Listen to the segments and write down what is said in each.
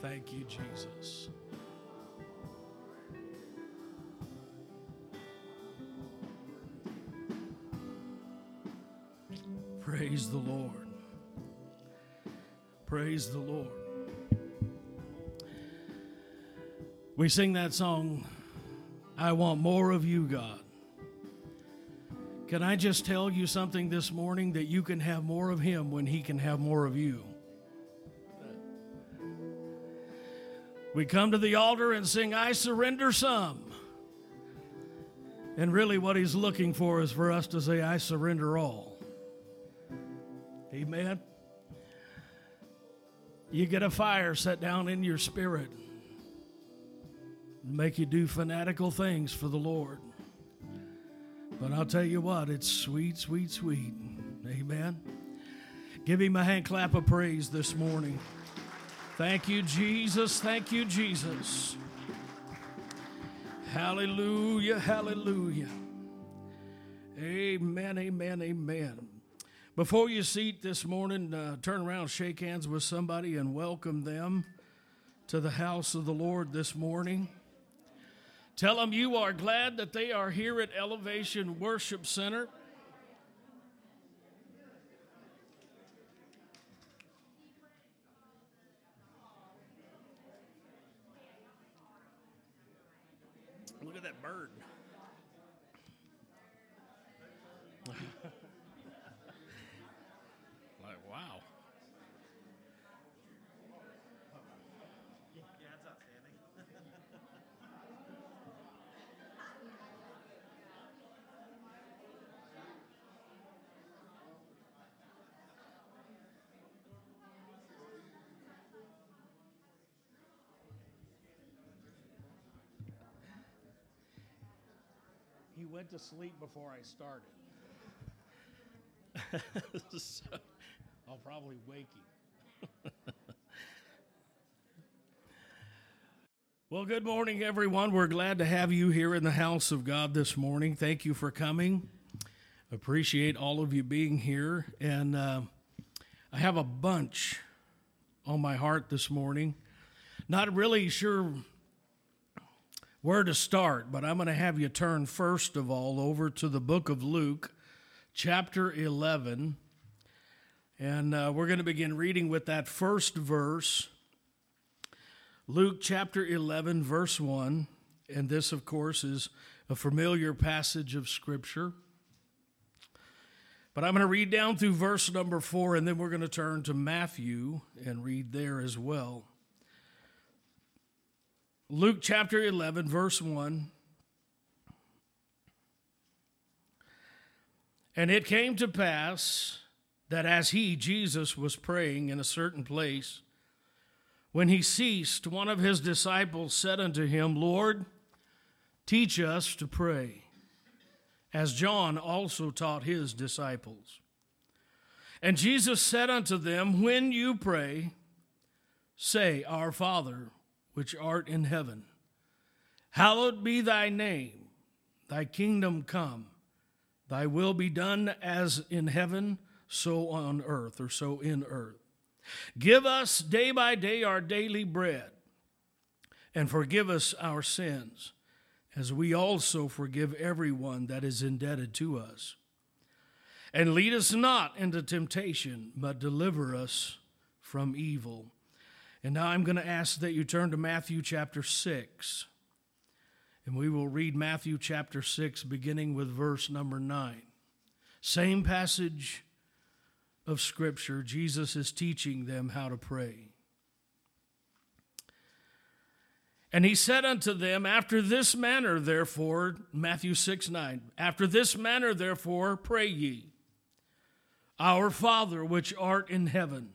Thank you, Jesus. Praise the Lord. Praise the Lord. We sing that song, I Want More of You, God. Can I just tell you something this morning that you can have more of Him when He can have more of you? We come to the altar and sing, I surrender some. And really, what He's looking for is for us to say, I surrender all. Amen. You get a fire set down in your spirit, and make you do fanatical things for the Lord. But I'll tell you what, it's sweet, sweet, sweet. Amen. Give him a hand clap of praise this morning. Thank you, Jesus. Thank you, Jesus. Hallelujah, hallelujah. Amen, amen, amen. Before you seat this morning, uh, turn around, shake hands with somebody, and welcome them to the house of the Lord this morning. Tell them you are glad that they are here at Elevation Worship Center. Look at that bird. like, wow. He went to sleep before I started. so I'll probably wake him. well, good morning, everyone. We're glad to have you here in the house of God this morning. Thank you for coming. Appreciate all of you being here. And uh, I have a bunch on my heart this morning. Not really sure where to start, but I'm going to have you turn first of all over to the book of Luke, chapter 11. And uh, we're going to begin reading with that first verse. Luke chapter 11, verse 1. And this, of course, is a familiar passage of Scripture. But I'm going to read down through verse number 4, and then we're going to turn to Matthew and read there as well. Luke chapter 11, verse 1. And it came to pass that as he, Jesus, was praying in a certain place, when he ceased, one of his disciples said unto him, Lord, teach us to pray, as John also taught his disciples. And Jesus said unto them, When you pray, say, Our Father, which art in heaven. Hallowed be thy name, thy kingdom come, thy will be done as in heaven, so on earth, or so in earth. Give us day by day our daily bread, and forgive us our sins, as we also forgive everyone that is indebted to us. And lead us not into temptation, but deliver us from evil. And now I'm going to ask that you turn to Matthew chapter 6. And we will read Matthew chapter 6, beginning with verse number 9. Same passage of Scripture. Jesus is teaching them how to pray. And he said unto them, After this manner, therefore, Matthew 6 9, after this manner, therefore, pray ye, Our Father which art in heaven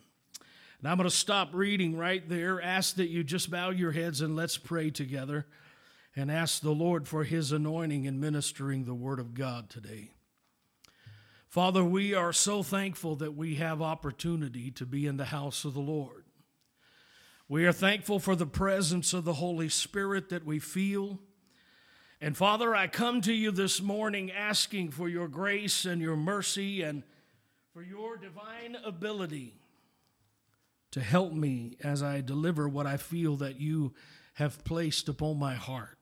And I'm going to stop reading right there. Ask that you just bow your heads and let's pray together and ask the Lord for his anointing in ministering the word of God today. Father, we are so thankful that we have opportunity to be in the house of the Lord. We are thankful for the presence of the Holy Spirit that we feel. And Father, I come to you this morning asking for your grace and your mercy and for your divine ability to help me as I deliver what I feel that you have placed upon my heart.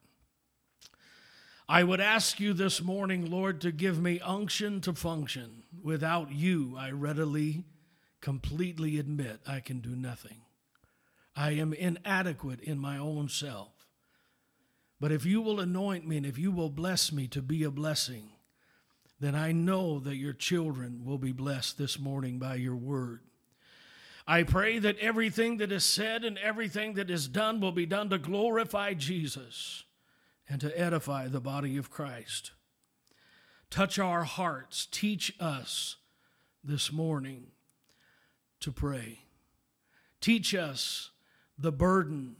I would ask you this morning, Lord, to give me unction to function. Without you, I readily, completely admit I can do nothing. I am inadequate in my own self. But if you will anoint me and if you will bless me to be a blessing, then I know that your children will be blessed this morning by your word. I pray that everything that is said and everything that is done will be done to glorify Jesus and to edify the body of Christ. Touch our hearts. Teach us this morning to pray. Teach us the burden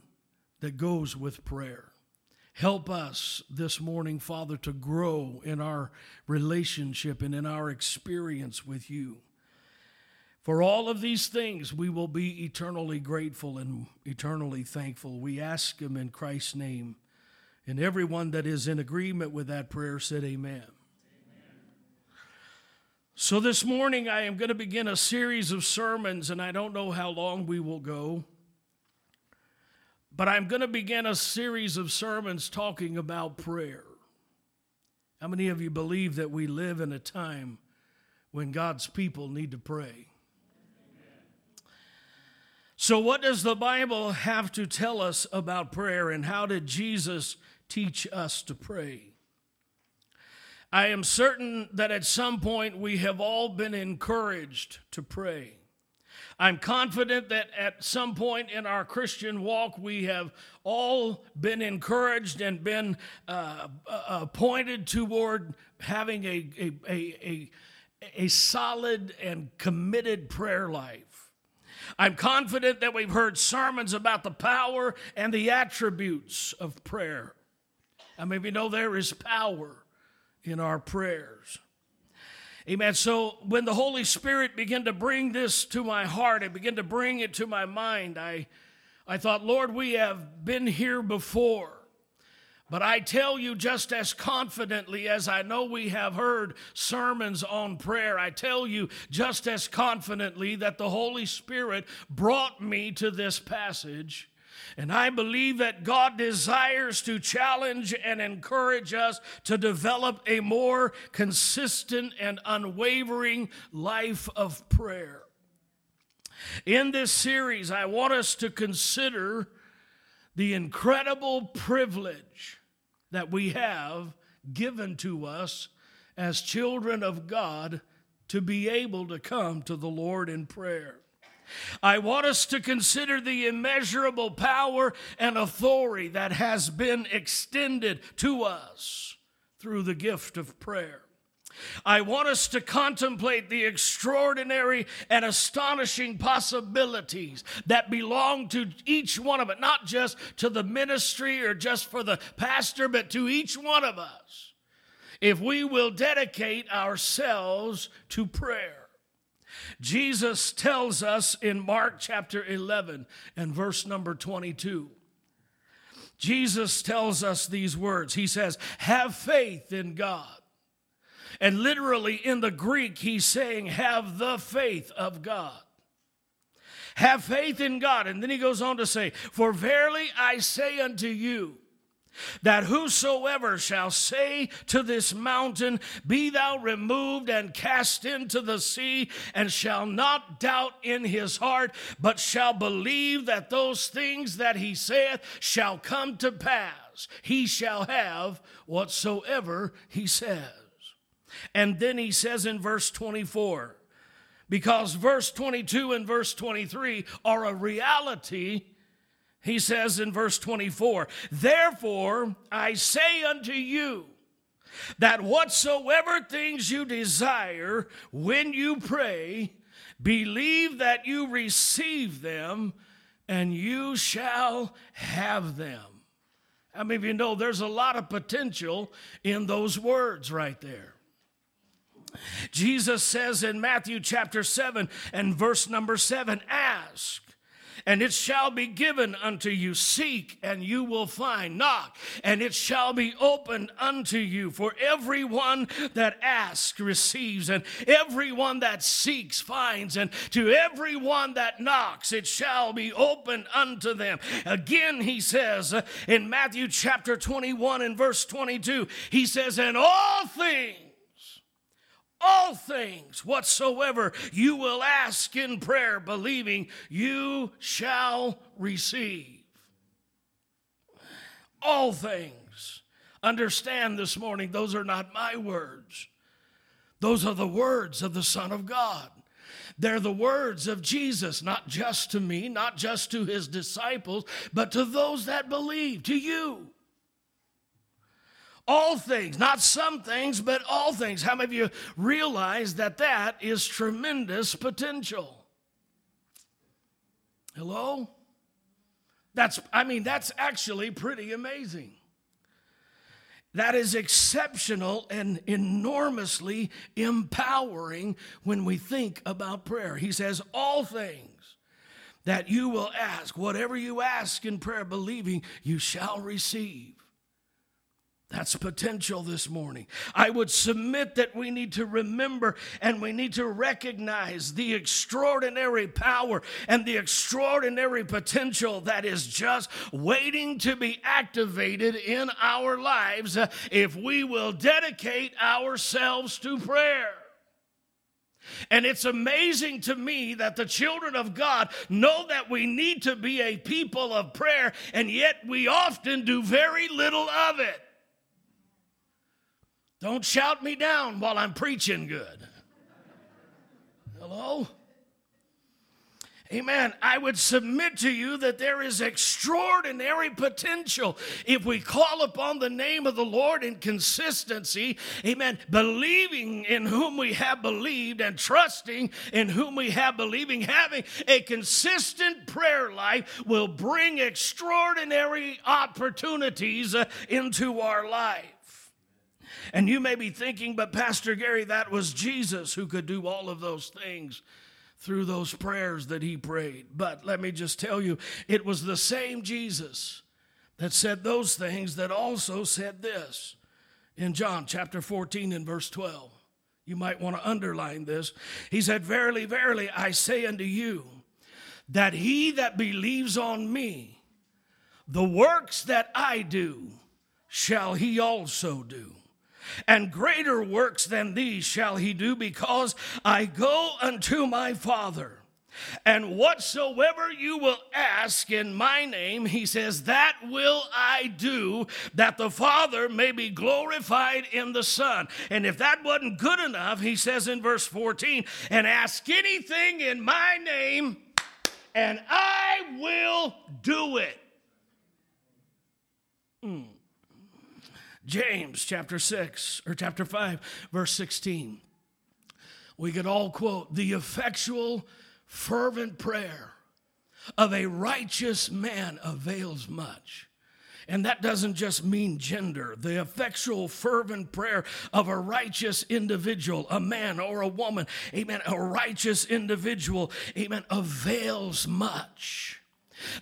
that goes with prayer. Help us this morning, Father, to grow in our relationship and in our experience with you. For all of these things, we will be eternally grateful and eternally thankful. We ask Him in Christ's name. And everyone that is in agreement with that prayer said, Amen. So, this morning I am going to begin a series of sermons, and I don't know how long we will go. But I'm going to begin a series of sermons talking about prayer. How many of you believe that we live in a time when God's people need to pray? So, what does the Bible have to tell us about prayer, and how did Jesus teach us to pray? I am certain that at some point we have all been encouraged to pray. I'm confident that at some point in our Christian walk, we have all been encouraged and been uh, uh, pointed toward having a, a, a, a, a solid and committed prayer life. I'm confident that we've heard sermons about the power and the attributes of prayer. I mean, we know there is power in our prayers. Amen. So when the Holy Spirit began to bring this to my heart and began to bring it to my mind, I, I thought, Lord, we have been here before. But I tell you just as confidently as I know we have heard sermons on prayer, I tell you just as confidently that the Holy Spirit brought me to this passage. And I believe that God desires to challenge and encourage us to develop a more consistent and unwavering life of prayer. In this series, I want us to consider the incredible privilege that we have given to us as children of God to be able to come to the Lord in prayer. I want us to consider the immeasurable power and authority that has been extended to us through the gift of prayer. I want us to contemplate the extraordinary and astonishing possibilities that belong to each one of us, not just to the ministry or just for the pastor, but to each one of us, if we will dedicate ourselves to prayer. Jesus tells us in Mark chapter 11 and verse number 22. Jesus tells us these words. He says, Have faith in God. And literally in the Greek, he's saying, have the faith of God. Have faith in God. And then he goes on to say, For verily I say unto you, that whosoever shall say to this mountain, Be thou removed and cast into the sea, and shall not doubt in his heart, but shall believe that those things that he saith shall come to pass, he shall have whatsoever he says. And then he says in verse 24, because verse 22 and verse 23 are a reality. He says in verse 24, Therefore I say unto you, that whatsoever things you desire when you pray, Believe that you receive them, and you shall have them. I mean, you know there's a lot of potential in those words right there? Jesus says in Matthew chapter 7 and verse number 7 ask and it shall be given unto you. Seek, and you will find. Knock, and it shall be opened unto you. For everyone that asks receives, and everyone that seeks finds, and to everyone that knocks it shall be opened unto them. Again, he says uh, in Matthew chapter 21 and verse 22, he says, And all things all things whatsoever you will ask in prayer, believing you shall receive. All things. Understand this morning, those are not my words. Those are the words of the Son of God. They're the words of Jesus, not just to me, not just to his disciples, but to those that believe, to you. All things, not some things, but all things. How many of you realize that that is tremendous potential? Hello? That's, I mean, that's actually pretty amazing. That is exceptional and enormously empowering when we think about prayer. He says, All things that you will ask, whatever you ask in prayer, believing, you shall receive. That's potential this morning. I would submit that we need to remember and we need to recognize the extraordinary power and the extraordinary potential that is just waiting to be activated in our lives if we will dedicate ourselves to prayer. And it's amazing to me that the children of God know that we need to be a people of prayer, and yet we often do very little of it. Don't shout me down while I'm preaching good. Hello? Amen. I would submit to you that there is extraordinary potential if we call upon the name of the Lord in consistency. Amen. Believing in whom we have believed and trusting in whom we have believing. Having a consistent prayer life will bring extraordinary opportunities uh, into our life. And you may be thinking, but Pastor Gary, that was Jesus who could do all of those things through those prayers that he prayed. But let me just tell you, it was the same Jesus that said those things that also said this in John chapter 14 and verse 12. You might want to underline this. He said, Verily, verily, I say unto you, that he that believes on me, the works that I do, shall he also do and greater works than these shall he do, because I go unto my Father. And whatsoever you will ask in my name, he says, that will I do, that the Father may be glorified in the Son. And if that wasn't good enough, he says in verse 14, and ask anything in my name, and I will do it. Mm. James chapter 6 or chapter 5, verse 16. We could all quote the effectual, fervent prayer of a righteous man avails much. And that doesn't just mean gender. The effectual, fervent prayer of a righteous individual, a man or a woman, amen, a righteous individual, amen, avails much.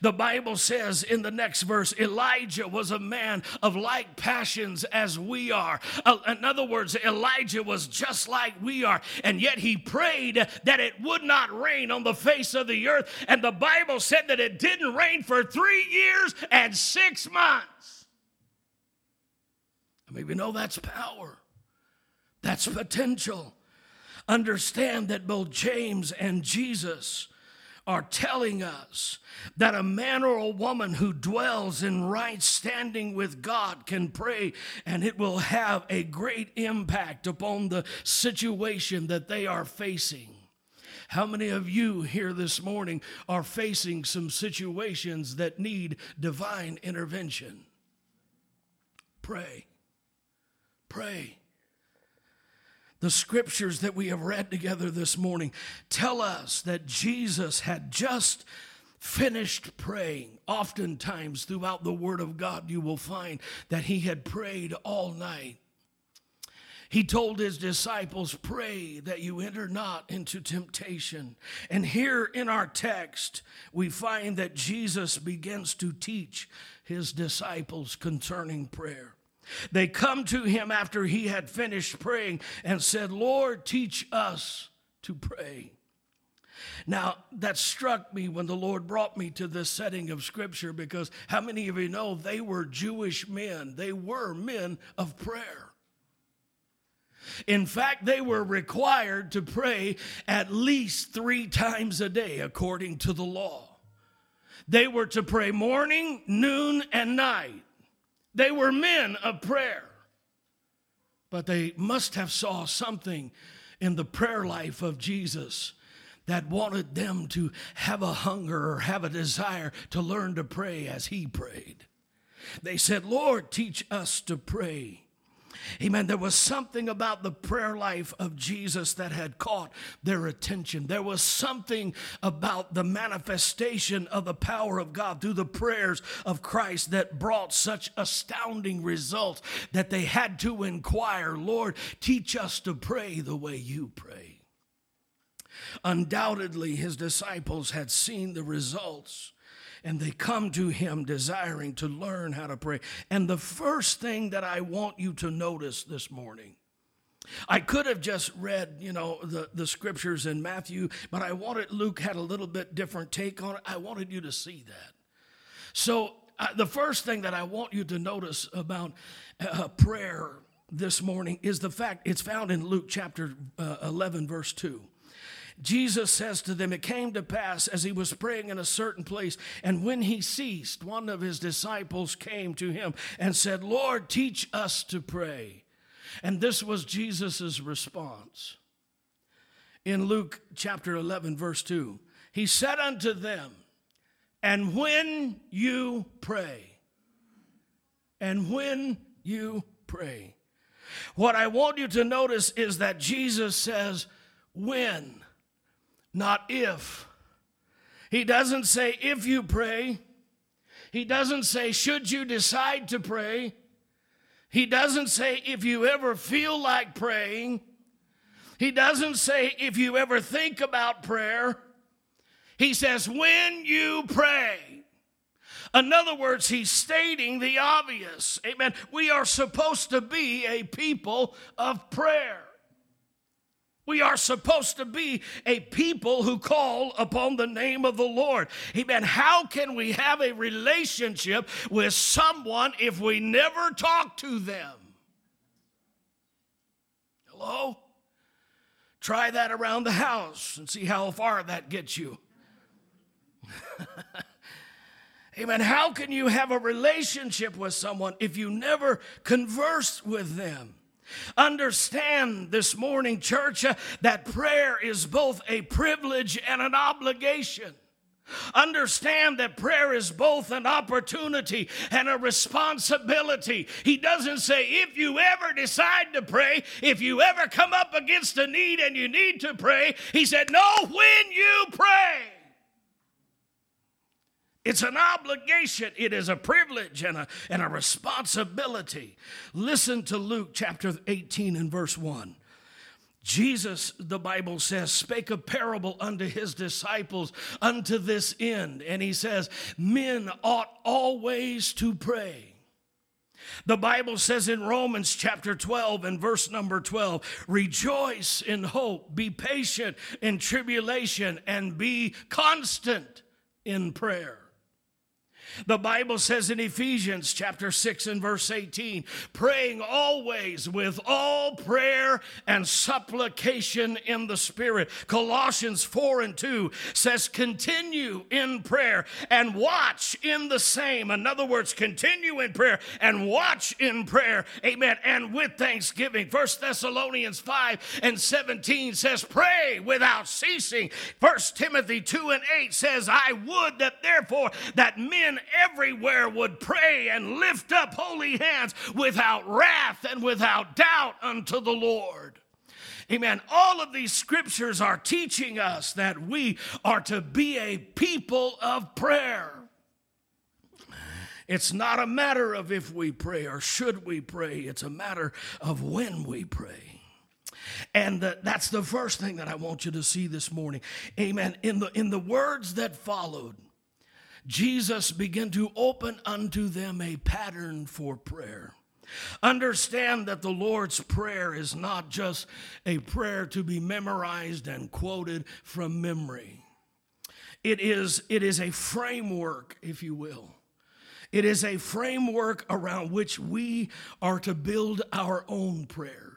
The Bible says in the next verse Elijah was a man of like passions as we are. Uh, in other words, Elijah was just like we are, and yet he prayed that it would not rain on the face of the earth. And the Bible said that it didn't rain for three years and six months. I mean, we know that's power, that's potential. Understand that both James and Jesus are telling us that a man or a woman who dwells in right standing with God can pray and it will have a great impact upon the situation that they are facing. How many of you here this morning are facing some situations that need divine intervention? Pray. Pray. The scriptures that we have read together this morning tell us that Jesus had just finished praying. Oftentimes, throughout the Word of God, you will find that he had prayed all night. He told his disciples, Pray that you enter not into temptation. And here in our text, we find that Jesus begins to teach his disciples concerning prayer. They come to him after he had finished praying and said, Lord, teach us to pray. Now, that struck me when the Lord brought me to this setting of Scripture because how many of you know they were Jewish men? They were men of prayer. In fact, they were required to pray at least three times a day according to the law. They were to pray morning, noon, and night. They were men of prayer. But they must have saw something in the prayer life of Jesus that wanted them to have a hunger or have a desire to learn to pray as he prayed. They said, Lord, teach us to pray. Amen. There was something about the prayer life of Jesus that had caught their attention. There was something about the manifestation of the power of God through the prayers of Christ that brought such astounding results that they had to inquire, Lord, teach us to pray the way you pray. Undoubtedly, his disciples had seen the results and they come to him desiring to learn how to pray. And the first thing that I want you to notice this morning, I could have just read, you know, the, the scriptures in Matthew, but I wanted Luke had a little bit different take on it. I wanted you to see that. So, uh, the first thing that I want you to notice about uh, prayer this morning is the fact it's found in Luke chapter uh, 11, verse 2. Jesus says to them, It came to pass as he was praying in a certain place, and when he ceased, one of his disciples came to him and said, Lord, teach us to pray. And this was Jesus' response. In Luke chapter 11, verse 2, he said unto them, And when you pray, and when you pray. What I want you to notice is that Jesus says, When not if. He doesn't say if you pray. He doesn't say should you decide to pray. He doesn't say if you ever feel like praying. He doesn't say if you ever think about prayer. He says when you pray. In other words, he's stating the obvious. Amen. We are supposed to be a people of prayer. We are supposed to be a people who call upon the name of the Lord. Amen. How can we have a relationship with someone if we never talk to them? Hello? Try that around the house and see how far that gets you. Amen. How can you have a relationship with someone if you never converse with them? Understand this morning, church, uh, that prayer is both a privilege and an obligation. Understand that prayer is both an opportunity and a responsibility. He doesn't say, if you ever decide to pray, if you ever come up against a need and you need to pray, he said, no, when you pray. It's an obligation, it is a privilege and a, and a responsibility. Listen to Luke chapter 18 and verse 1. Jesus, the Bible says, spake a parable unto his disciples unto this end. And he says, Men ought always to pray. The Bible says in Romans chapter 12 and verse number 12, rejoice in hope, be patient in tribulation, and be constant in prayer. The Bible says in Ephesians chapter 6 and verse 18, praying always with all prayer and supplication in the Spirit. Colossians 4 and 2 says, continue in prayer and watch in the same. In other words, continue in prayer and watch in prayer. Amen. And with thanksgiving. First Thessalonians 5 and 17 says, pray without ceasing. First Timothy 2 and 8 says, I would that therefore that men everywhere would pray and lift up holy hands without wrath and without doubt unto the Lord. Amen. All of these scriptures are teaching us that we are to be a people of prayer. It's not a matter of if we pray or should we pray, it's a matter of when we pray. And the, that's the first thing that I want you to see this morning. Amen. In the, in the words that followed, Jesus began to open unto them a pattern for prayer. Understand that the Lord's Prayer is not just a prayer to be memorized and quoted from memory. It is, it is a framework, if you will. It is a framework around which we are to build our own prayers.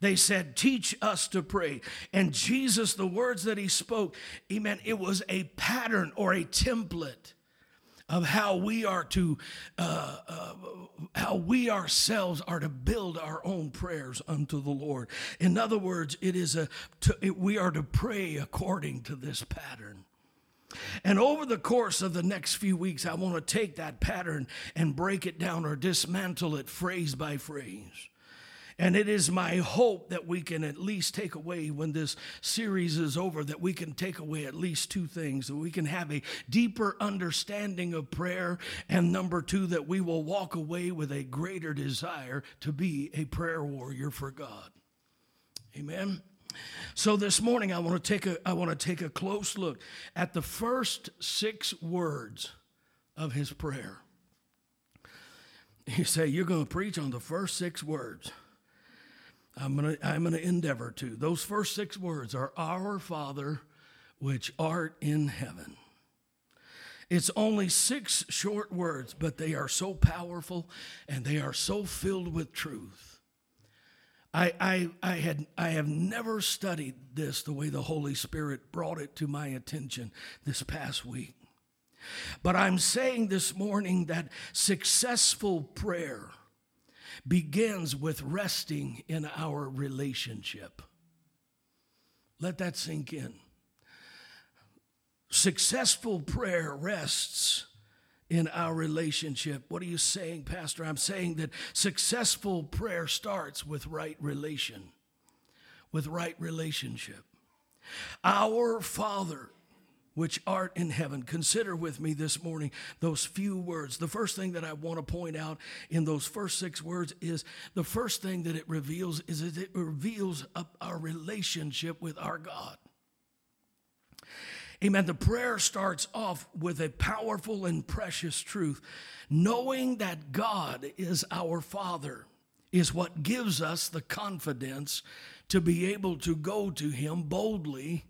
They said, Teach us to pray. And Jesus, the words that he spoke, amen, it was a pattern or a template of how we are to uh, uh, how we ourselves are to build our own prayers unto the lord in other words it is a to, it, we are to pray according to this pattern and over the course of the next few weeks, I want to take that pattern and break it down or dismantle it phrase by phrase. And it is my hope that we can at least take away, when this series is over, that we can take away at least two things. That we can have a deeper understanding of prayer. And number two, that we will walk away with a greater desire to be a prayer warrior for God. Amen. So this morning I want to take a I want to take a close look at the first 6 words of his prayer. You say you're going to preach on the first 6 words. I'm going to I'm going to endeavor to. Those first 6 words are our Father which art in heaven. It's only six short words, but they are so powerful and they are so filled with truth. I, I, I, had, I have never studied this the way the Holy Spirit brought it to my attention this past week. But I'm saying this morning that successful prayer begins with resting in our relationship. Let that sink in. Successful prayer rests in our relationship. What are you saying, Pastor? I'm saying that successful prayer starts with right relation, with right relationship. Our Father, which art in heaven. Consider with me this morning those few words. The first thing that I want to point out in those first six words is the first thing that it reveals is that it reveals our relationship with our God. Amen. The prayer starts off with a powerful and precious truth. Knowing that God is our Father is what gives us the confidence to be able to go to Him boldly,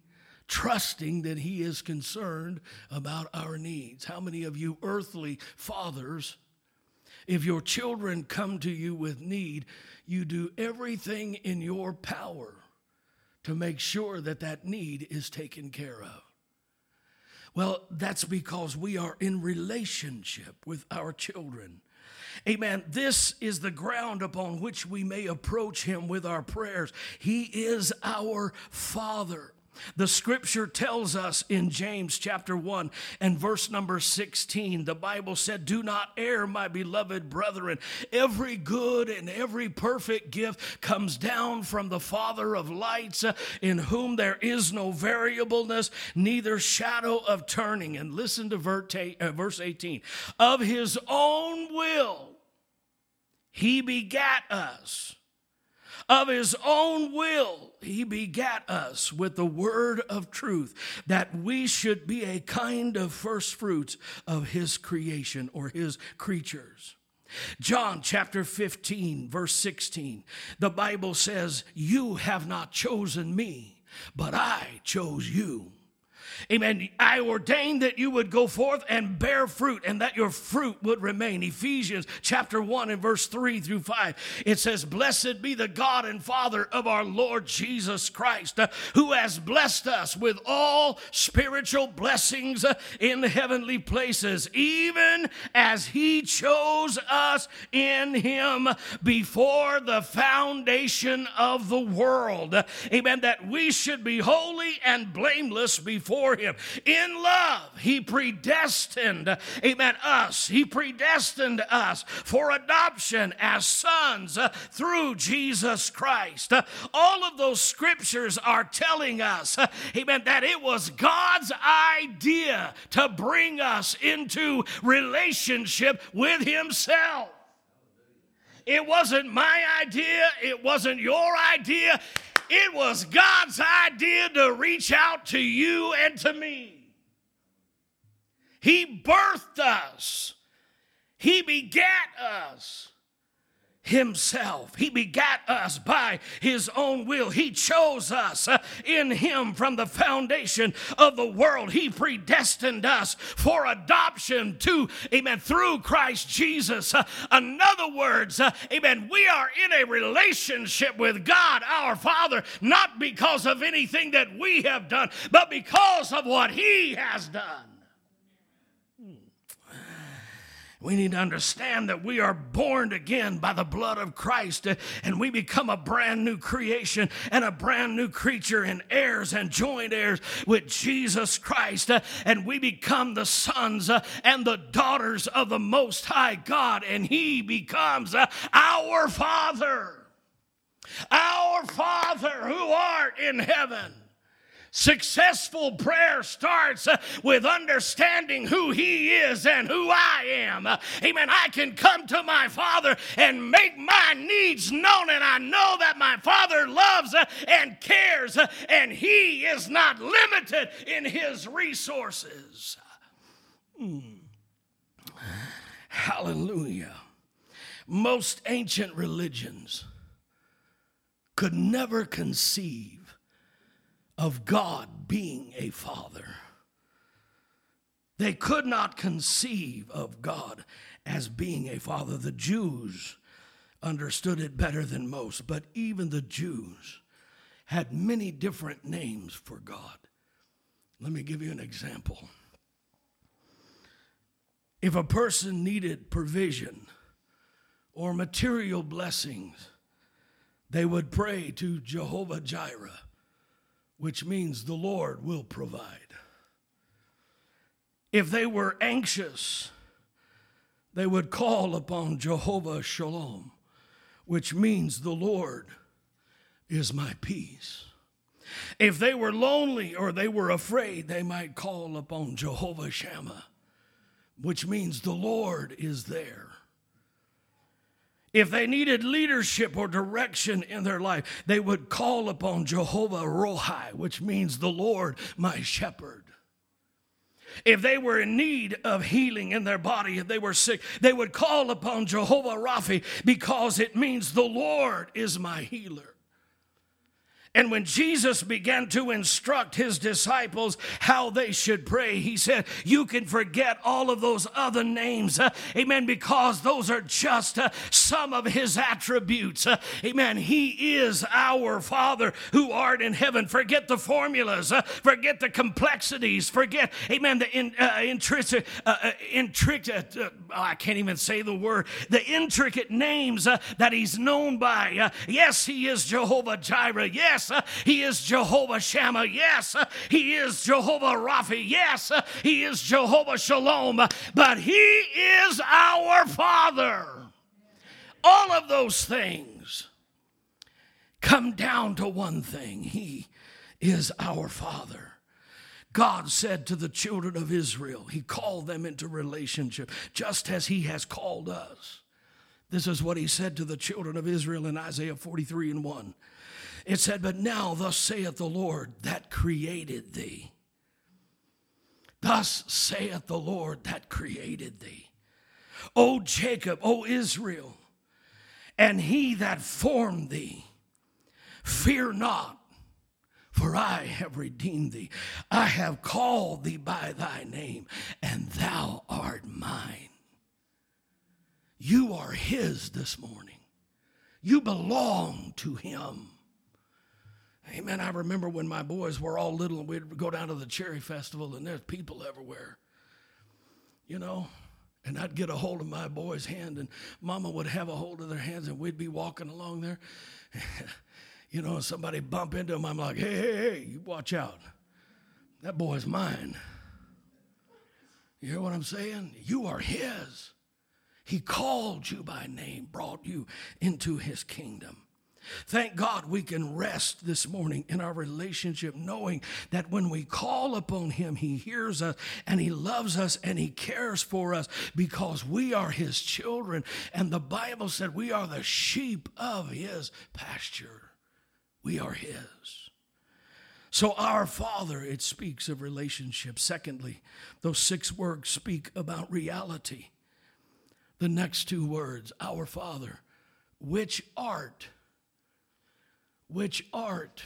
trusting that He is concerned about our needs. How many of you earthly fathers, if your children come to you with need, you do everything in your power to make sure that that need is taken care of? Well, that's because we are in relationship with our children. Amen. This is the ground upon which we may approach Him with our prayers. He is our Father. The scripture tells us in James chapter 1 and verse number 16, the Bible said, Do not err, my beloved brethren. Every good and every perfect gift comes down from the Father of lights, in whom there is no variableness, neither shadow of turning. And listen to uh, verse 18 Of his own will, he begat us of his own will, he begat us with the word of truth, that we should be a kind of first fruits of his creation or his creatures. John chapter 15, verse 16, the Bible says, You have not chosen me, but I chose you Amen. I ordained that you would go forth and bear fruit and that your fruit would remain. Ephesians chapter 1 and verse 3 through 5. It says, Blessed be the God and Father of our Lord Jesus Christ, who has blessed us with all spiritual blessings in heavenly places, even as he chose us in him before the foundation of the world. Amen. That we should be holy and blameless before before him. In love, he predestined, amen, us. He predestined us for adoption as sons uh, through Jesus Christ. Uh, all of those scriptures are telling us, uh, amen, that it was God's idea to bring us into relationship with himself. It wasn't my idea. It wasn't your idea. It was God's idea to reach out to you and to me. He birthed us, He begat us himself. He begat us by his own will. He chose us uh, in him from the foundation of the world. He predestined us for adoption to, amen, through Christ Jesus. Uh, in other words, uh, amen, we are in a relationship with God, our Father, not because of anything that we have done, but because of what he has done. We need to understand that we are born again by the blood of Christ uh, and we become a brand new creation and a brand new creature and heirs and joint heirs with Jesus Christ. Uh, and we become the sons uh, and the daughters of the Most High God and He becomes our Father. Our Father who art in heaven. Successful prayer starts uh, with understanding who He is and who I am. Uh, amen. I can come to my Father and make my needs known, and I know that my Father loves uh, and cares, and He is not limited in His resources. Mm. Hallelujah. Most ancient religions could never conceive of God being a father. They could not conceive of God as being a father. The Jews understood it better than most, but even the Jews had many different names for God. Let me give you an example. If a person needed provision or material blessings, they would pray to Jehovah Jireh which means the Lord will provide. If they were anxious, they would call upon Jehovah Shalom, which means the Lord is my peace. If they were lonely or they were afraid, they might call upon Jehovah Shammah, which means the Lord is there. If they needed leadership or direction in their life, they would call upon Jehovah Rohi, which means the Lord, my shepherd. If they were in need of healing in their body, if they were sick, they would call upon Jehovah Rapha because it means the Lord is my healer. And when Jesus began to instruct his disciples how they should pray, he said, You can forget all of those other names, uh, amen, because those are just uh, some of his attributes. Uh, amen. He is our Father who art in heaven. Forget the formulas, uh, forget the complexities, forget, amen, the in, uh, uh, intricate, intricate I can't even say the word, the intricate names that he's known by. yes, he is Jehovah Jireh. Yes, Yes, uh, He is Jehovah Shammah. Yes, uh, He is Jehovah Rapha. Yes, uh, He is Jehovah Shalom. But He is our Father. All of those things come down to one thing He is our Father. God said to the children of Israel, He called them into relationship just as He has called us. This is what He said to the children of Israel in Isaiah 43 and 1. It said, But now, thus saith the Lord that created thee. Thus saith the Lord that created thee. O Jacob, O Israel, and he that formed thee, fear not, for I have redeemed thee. I have called thee by thy name, and thou art mine. You are his this morning. You belong to him. Amen. I remember when my boys were all little and we'd go down to the cherry festival and there's people everywhere. You know, and I'd get a hold of my boy's hand and mama would have a hold of their hands and we'd be walking along there. you know, and somebody bump into them, I'm like, hey, hey, hey, you watch out. That boy's mine. You hear what I'm saying? You are his. He called you by name, brought you into his kingdom. Thank God we can rest this morning in our relationship, knowing that when we call upon Him, He hears us and He loves us and He cares for us because we are His children. And the Bible said we are the sheep of His pasture. We are His. So, our Father, it speaks of relationship. Secondly, those six words speak about reality. The next two words, our Father, which art, which art.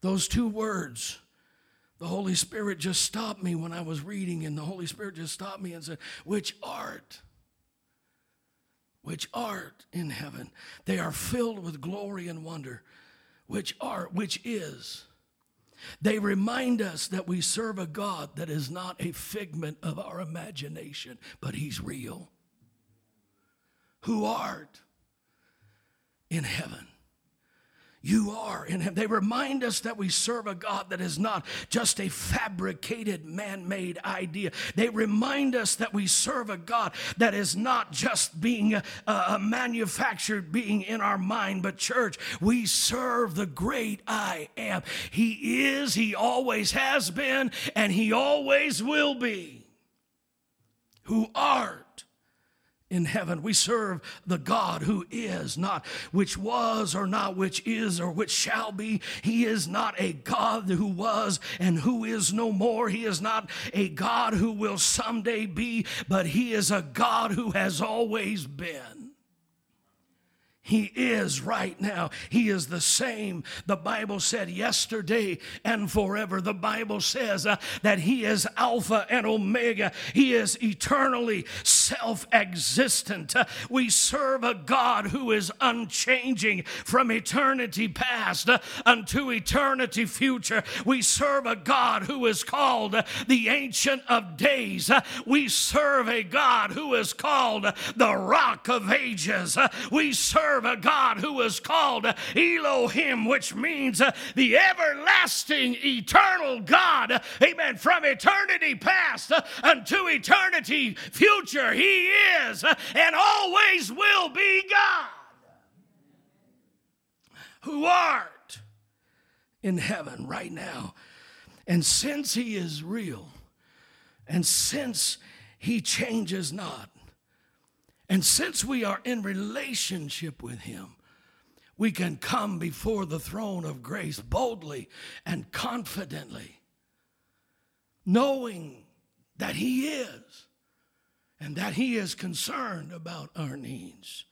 Those two words, the Holy Spirit just stopped me when I was reading, and the Holy Spirit just stopped me and said, Which art? Which art in heaven? They are filled with glory and wonder which art, which is they remind us that we serve a God that is not a figment of our imagination, but He's real. Who art in heaven you are in him. They remind us that we serve a God that is not just a fabricated man made idea. They remind us that we serve a God that is not just being a, a, manufactured being in our mind, but church, we serve the great I am. He is, He always has been, and He always will be. Who art in heaven. We serve the God who is not which was or not which is or which shall be. He is not a God who was and who is no more. He is not a God who will someday be, but He is a God who has always been. He is right now. He is the same. The Bible said yesterday and forever. The Bible says uh, that He is Alpha and Omega. He is eternally self existent. We serve a God who is unchanging from eternity past unto eternity future. We serve a God who is called the Ancient of Days. We serve a God who is called the Rock of Ages. We serve a God who is called Elohim, which means the everlasting, eternal God. Amen. From eternity past unto eternity future, He is and always will be God. Who art in heaven right now. And since He is real, and since He changes not, and since we are in relationship with Him, we can come before the throne of grace boldly and confidently, knowing that He is and that He is concerned about our needs.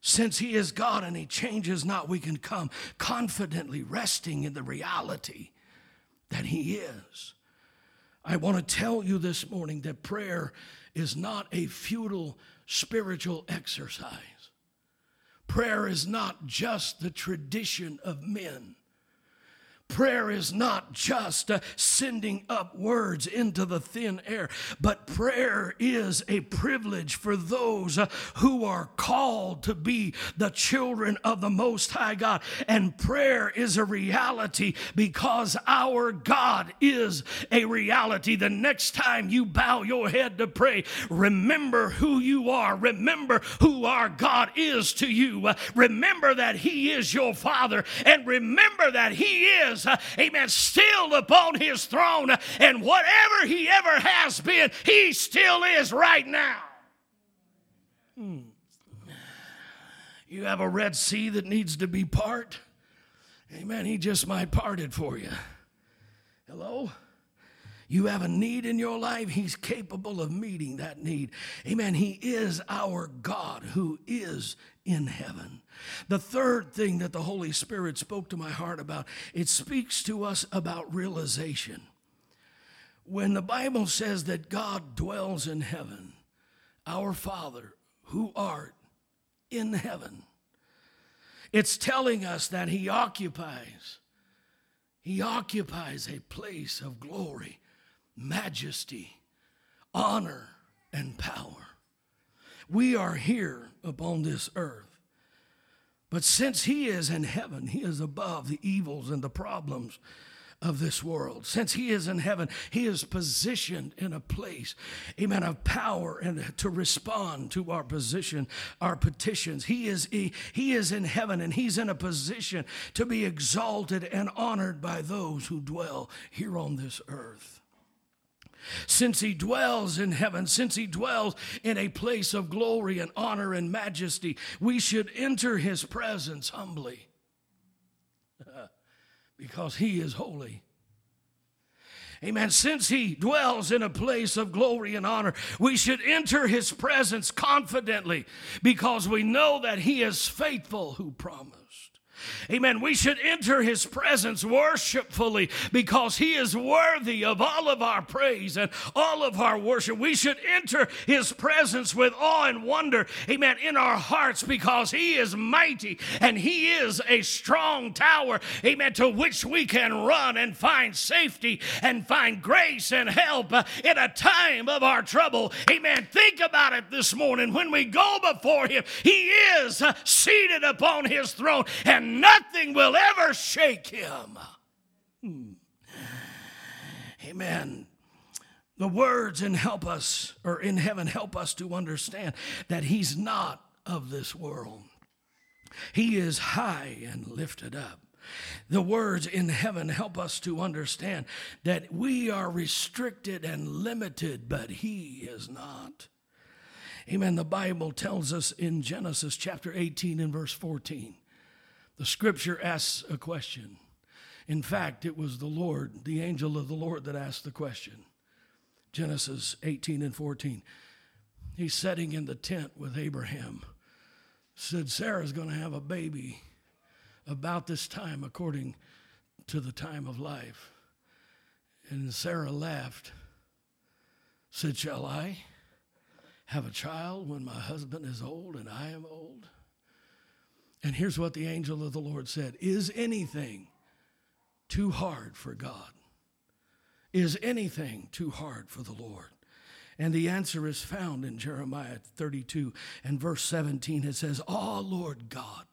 Since He is God and He changes not, we can come confidently resting in the reality that He is. I want to tell you this morning that prayer is not a futile spiritual exercise. Prayer is not just the tradition of men. Prayer is not just uh, sending up words into the thin air, but prayer is a privilege for those uh, who are called to be the children of the Most High God. And prayer is a reality because our God is a reality. The next time you bow your head to pray, remember who you are. Remember who our God is to you. Uh, remember that He is your Father. And remember that He is is, uh, amen, still upon his throne. And whatever he ever has been, he still is right now. Hmm. You have a Red Sea that needs to be part. Amen. He just might part it for you. Hello? You have a need in your life, He's capable of meeting that need. Amen. He is our God who is in heaven. The third thing that the Holy Spirit spoke to my heart about, it speaks to us about realization. When the Bible says that God dwells in heaven, our Father who art in heaven, it's telling us that He occupies. He occupies a place of glory majesty, honor, and power. We are here upon this earth. But since He is in heaven, He is above the evils and the problems of this world. Since he is in heaven, he is positioned in a place, amen, of power and to respond to our position, our petitions. He is he, he is in heaven and he's in a position to be exalted and honored by those who dwell here on this earth. Since he dwells in heaven, since he dwells in a place of glory and honor and majesty, we should enter his presence humbly because he is holy. Amen. Since he dwells in a place of glory and honor, we should enter his presence confidently because we know that he is faithful who promised. Amen. We should enter his presence worshipfully because he is worthy of all of our praise and all of our worship. We should enter his presence with awe and wonder, amen, in our hearts because he is mighty and he is a strong tower, amen, to which we can run and find safety and find grace and help uh, in a time of our trouble. Amen. Think about it this morning. When we go before him, he is uh, seated upon his throne and nothing will ever shake him. Hmm. Amen. The words in help us, or in heaven, help us to understand that he's not of this world. He is high and lifted up. The words in heaven help us to understand that we are restricted and limited, but He is not. Amen. The Bible tells us in Genesis chapter 18 and verse 14 the scripture asks a question. In fact, it was the Lord, the angel of the Lord, that asked the question. Genesis 18 and 14. He's sitting in the tent with Abraham. Said, Sarah's going to have a baby about this time, according to the time of life. And Sarah laughed, said, Shall I have a child when my husband is old and I am old? And here's what the angel of the Lord said Is anything too hard for God? Is anything too hard for the Lord? And the answer is found in Jeremiah 32 and verse 17. It says, Ah, Lord God,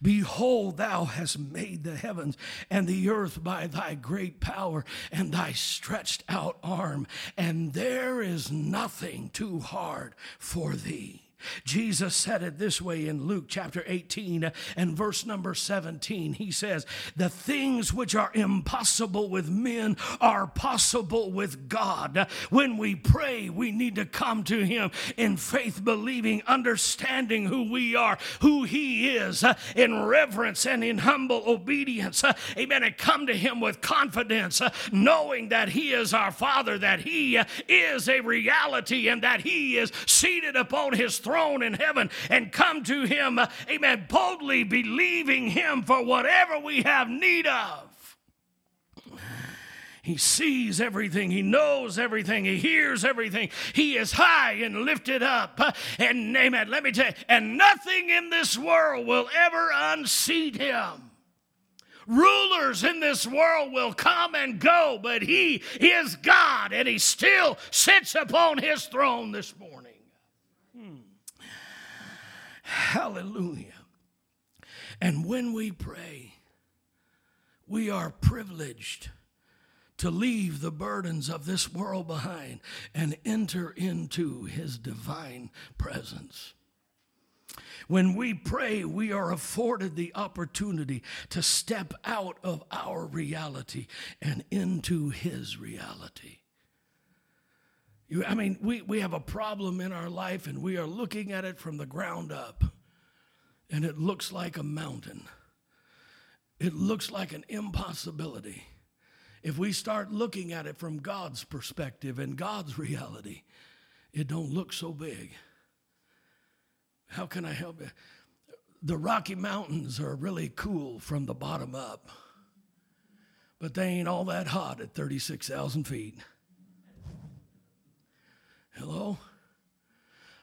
Behold, thou hast made the heavens and the earth by thy great power and thy stretched out arm, and there is nothing too hard for thee. Jesus said it this way in Luke chapter 18 and verse number 17. He says, The things which are impossible with men are possible with God. When we pray, we need to come to Him in faith, believing, understanding who we are, who He is, in reverence and in humble obedience. Amen. And come to Him with confidence, knowing that He is our Father, that He is a reality, and that He is seated upon His throne throne in heaven and come to Him, uh, amen, boldly believing Him for whatever we have need of. He sees everything. He knows everything. He hears everything. He is high and lifted up. And amen. Let me tell you, and nothing in this world will ever unseat him. Rulers in this world will come and go, but he is God and he still sits upon his throne this morning. Hmm. Hallelujah. And when we pray, we are privileged to leave the burdens of this world behind and enter into his divine presence. When we pray, we are afforded the opportunity to step out of our reality and into his reality. You, I mean, we, we have a problem in our life and we are looking at it from the ground up, and it looks like a mountain. It looks like an impossibility. If we start looking at it from God's perspective and God's reality, it don't look so big. How can I help you? The Rocky Mountains are really cool from the bottom up, but they ain't all that hot at 36,000 feet. Hello?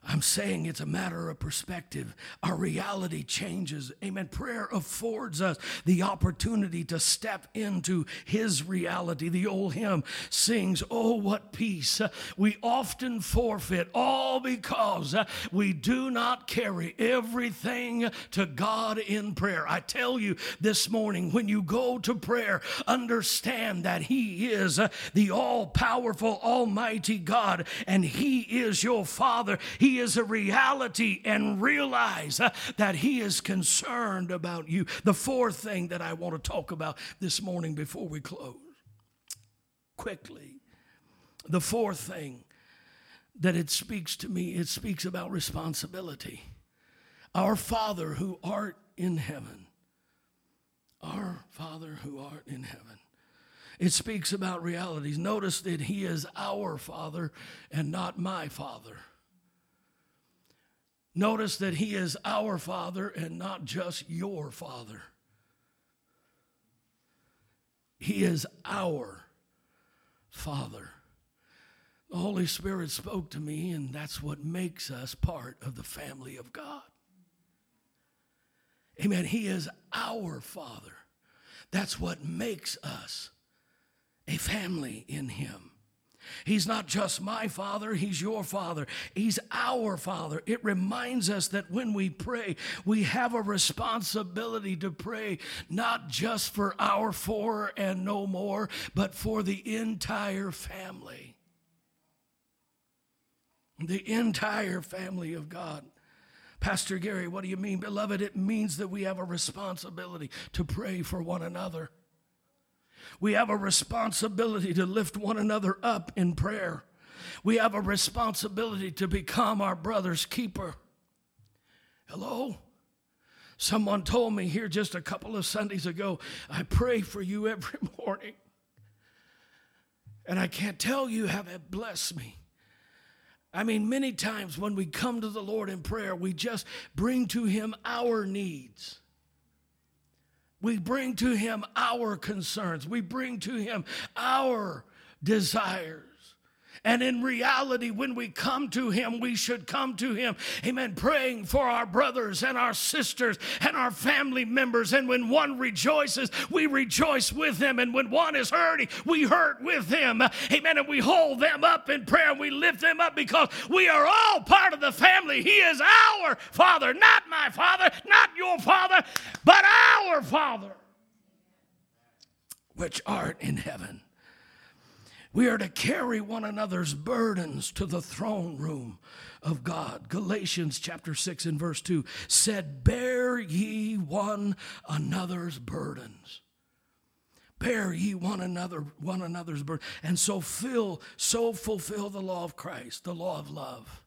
I'm saying it's a matter of perspective. Our reality changes. Amen. Prayer affords us the opportunity to step into His reality. The old hymn sings, Oh, what peace we often forfeit, all because we do not carry everything to God in prayer. I tell you this morning, when you go to prayer, understand that He is the all powerful, almighty God, and He is your Father. He is a reality, and realize uh, that He is concerned about you. The fourth thing that I want to talk about this morning before we close quickly. The fourth thing that it speaks to me, it speaks about responsibility. Our Father who art in heaven, our Father who art in heaven. It speaks about realities. Notice that He is our Father and not my Father. Notice that He is our Father and not just your Father. He is our Father. The Holy Spirit spoke to me, and that's what makes us part of the family of God. Amen. He is our Father. That's what makes us a family in Him. He's not just my father, he's your father. He's our father. It reminds us that when we pray, we have a responsibility to pray not just for our four and no more, but for the entire family. The entire family of God. Pastor Gary, what do you mean? Beloved, it means that we have a responsibility to pray for one another. We have a responsibility to lift one another up in prayer. We have a responsibility to become our brother's keeper. Hello? Someone told me here just a couple of Sundays ago, I pray for you every morning. And I can't tell you how that blessed me. I mean, many times when we come to the Lord in prayer, we just bring to Him our needs. We bring to Him our concerns. We bring to Him our desires. And in reality, when we come to Him, we should come to Him, amen, praying for our brothers and our sisters and our family members. And when one rejoices, we rejoice with them. And when one is hurting, we hurt with them, amen. And we hold them up in prayer and we lift them up because we are all part of the family. He is our Father, not my Father, not your Father, but our Father, which art in heaven. We are to carry one another's burdens to the throne room of God. Galatians chapter 6 and verse 2 said, Bear ye one another's burdens. Bear ye one another one another's burden. And so fill, so fulfill the law of Christ, the law of love.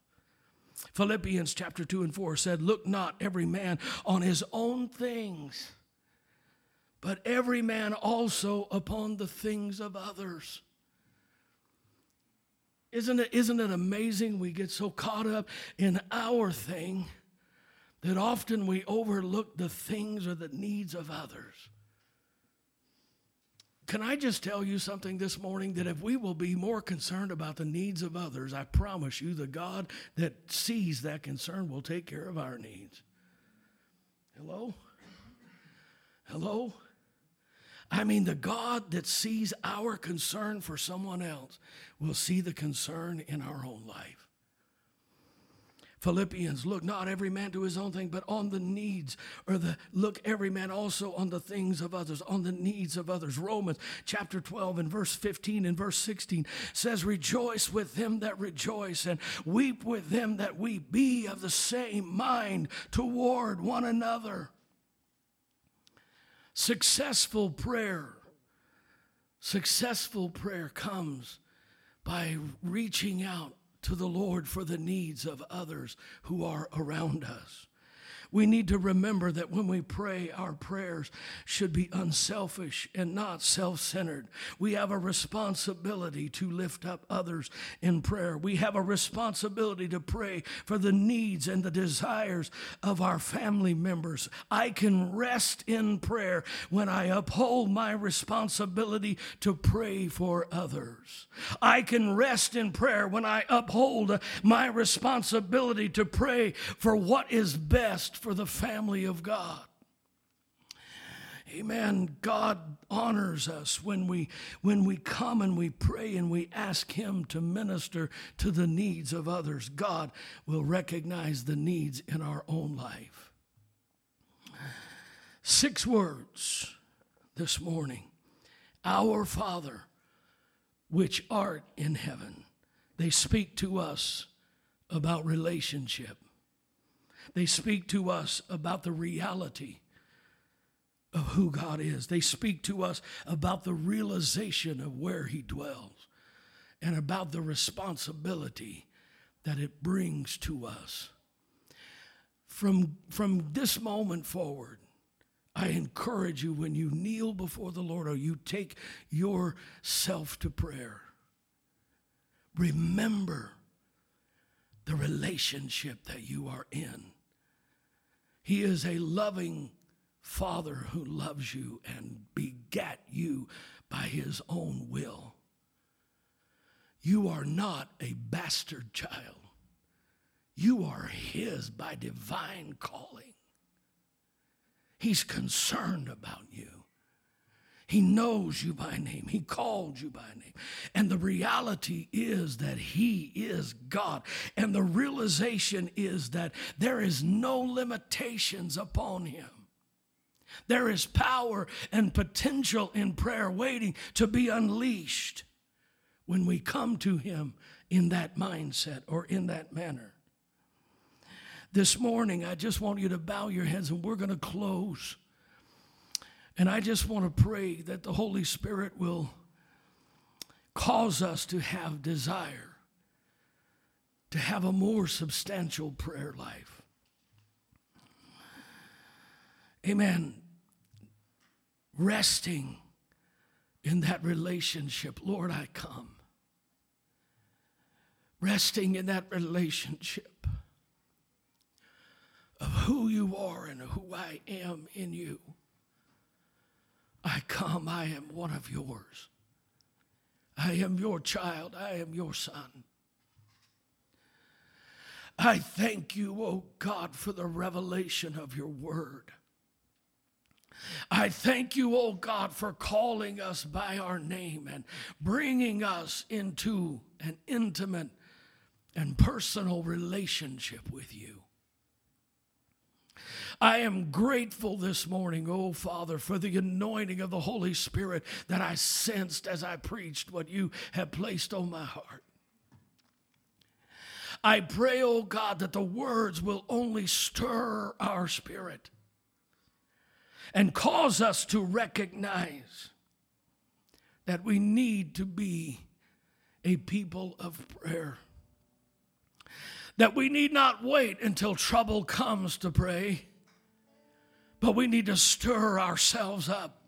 Philippians chapter 2 and 4 said, Look not every man on his own things, but every man also upon the things of others. Isn't it, isn't it amazing we get so caught up in our thing that often we overlook the things or the needs of others? Can I just tell you something this morning that if we will be more concerned about the needs of others, I promise you the God that sees that concern will take care of our needs. Hello? Hello? I mean, the God that sees our concern for someone else will see the concern in our own life. Philippians, look not every man to his own thing, but on the needs, or the look every man also on the things of others, on the needs of others. Romans chapter 12 and verse 15 and verse 16 says, Rejoice with them that rejoice, and weep with them that weep. Be of the same mind toward one another. Successful prayer, successful prayer comes by reaching out to the Lord for the needs of others who are around us. We need to remember that when we pray, our prayers should be unselfish and not self centered. We have a responsibility to lift up others in prayer. We have a responsibility to pray for the needs and the desires of our family members. I can rest in prayer when I uphold my responsibility to pray for others. I can rest in prayer when I uphold my responsibility to pray for what is best for the family of God. Amen. God honors us when we when we come and we pray and we ask him to minister to the needs of others. God will recognize the needs in our own life. Six words this morning. Our Father which art in heaven. They speak to us about relationship. They speak to us about the reality of who God is. They speak to us about the realization of where He dwells and about the responsibility that it brings to us. From, from this moment forward, I encourage you when you kneel before the Lord or you take yourself to prayer, remember the relationship that you are in. He is a loving Father who loves you and begat you by his own will. You are not a bastard child. You are his by divine calling. He's concerned about you. He knows you by name. He called you by name. And the reality is that He is God. And the realization is that there is no limitations upon Him. There is power and potential in prayer waiting to be unleashed when we come to Him in that mindset or in that manner. This morning, I just want you to bow your heads and we're going to close. And I just want to pray that the Holy Spirit will cause us to have desire, to have a more substantial prayer life. Amen. Resting in that relationship. Lord, I come. Resting in that relationship of who you are and who I am in you. I come, I am one of yours. I am your child, I am your son. I thank you, O oh God, for the revelation of your word. I thank you, O oh God, for calling us by our name and bringing us into an intimate and personal relationship with you. I am grateful this morning, oh Father, for the anointing of the Holy Spirit that I sensed as I preached what you have placed on my heart. I pray, oh God, that the words will only stir our spirit and cause us to recognize that we need to be a people of prayer. That we need not wait until trouble comes to pray but we need to stir ourselves up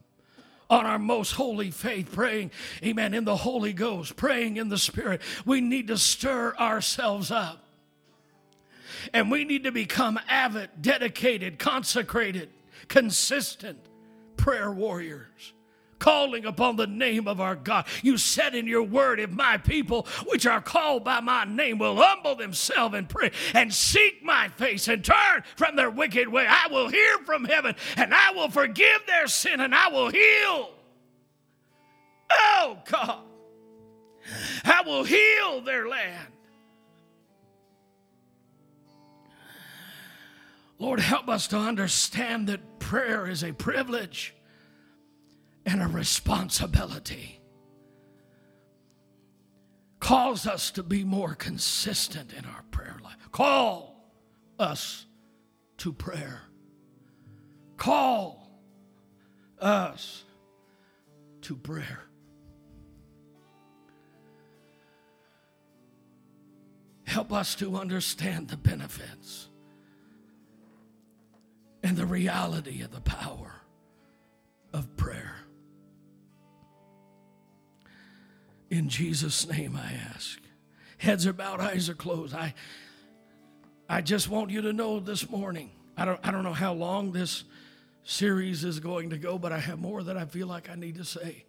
on our most holy faith, praying, amen, in the Holy Ghost, praying in the Spirit. We need to stir ourselves up. And we need to become avid, dedicated, consecrated, consistent prayer warriors calling upon the name of our God. You said in your word, if my people, which are called by my name, will humble themselves and pray and seek my face and turn from their wicked way, I will hear from heaven and I will forgive their sin and I will heal. Oh, God. I will heal their land. Lord, help us to understand that prayer is a privilege and a responsibility. Calls us to be more consistent in our prayer life. Call us to prayer. Call us to prayer. Help us to understand the benefits and the reality of the power of prayer. In Jesus' name I ask. Heads are bowed, eyes are closed. I, I just want you to know this morning. I don't, I don't know how long this series is going to go, but I have more that I feel like I need to say.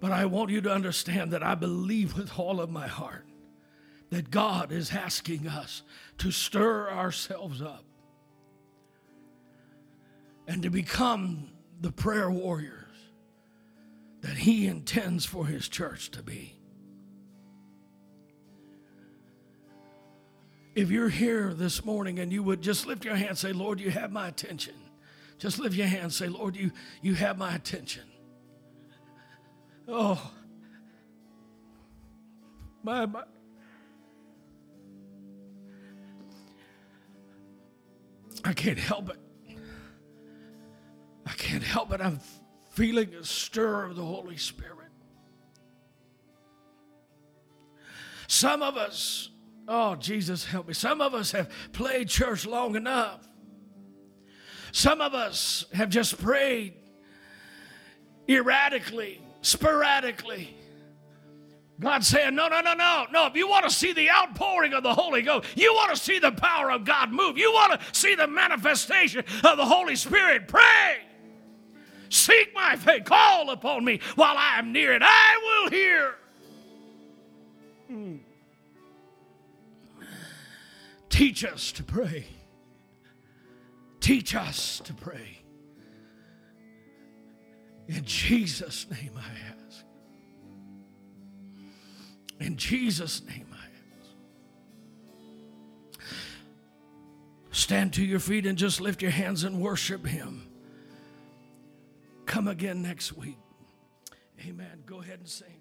But I want you to understand that I believe with all of my heart that God is asking us to stir ourselves up and to become the prayer warriors that He intends for His church to be. If you're here this morning and you would just lift your hand and say, Lord, you have my attention. Just lift your hand and say, Lord, you, you have my attention. Oh, my, my. I can't help it. I can't help it. I'm feeling a stir of the Holy Spirit. Some of us, oh, Jesus, help me. Some of us have played church long enough. Some of us have just prayed erratically, sporadically. God's saying, no, no, no, no, no. If you want to see the outpouring of the Holy Ghost, you want to see the power of God move, you want to see the manifestation of the Holy Spirit, pray. Seek my face, call upon me while I am near, and I will hear. Hmm. Teach us to pray. Teach us to pray. In Jesus' name I ask. In Jesus' name I ask. Stand to your feet and just lift your hands and worship Him. Come again next week. Amen. Go ahead and sing.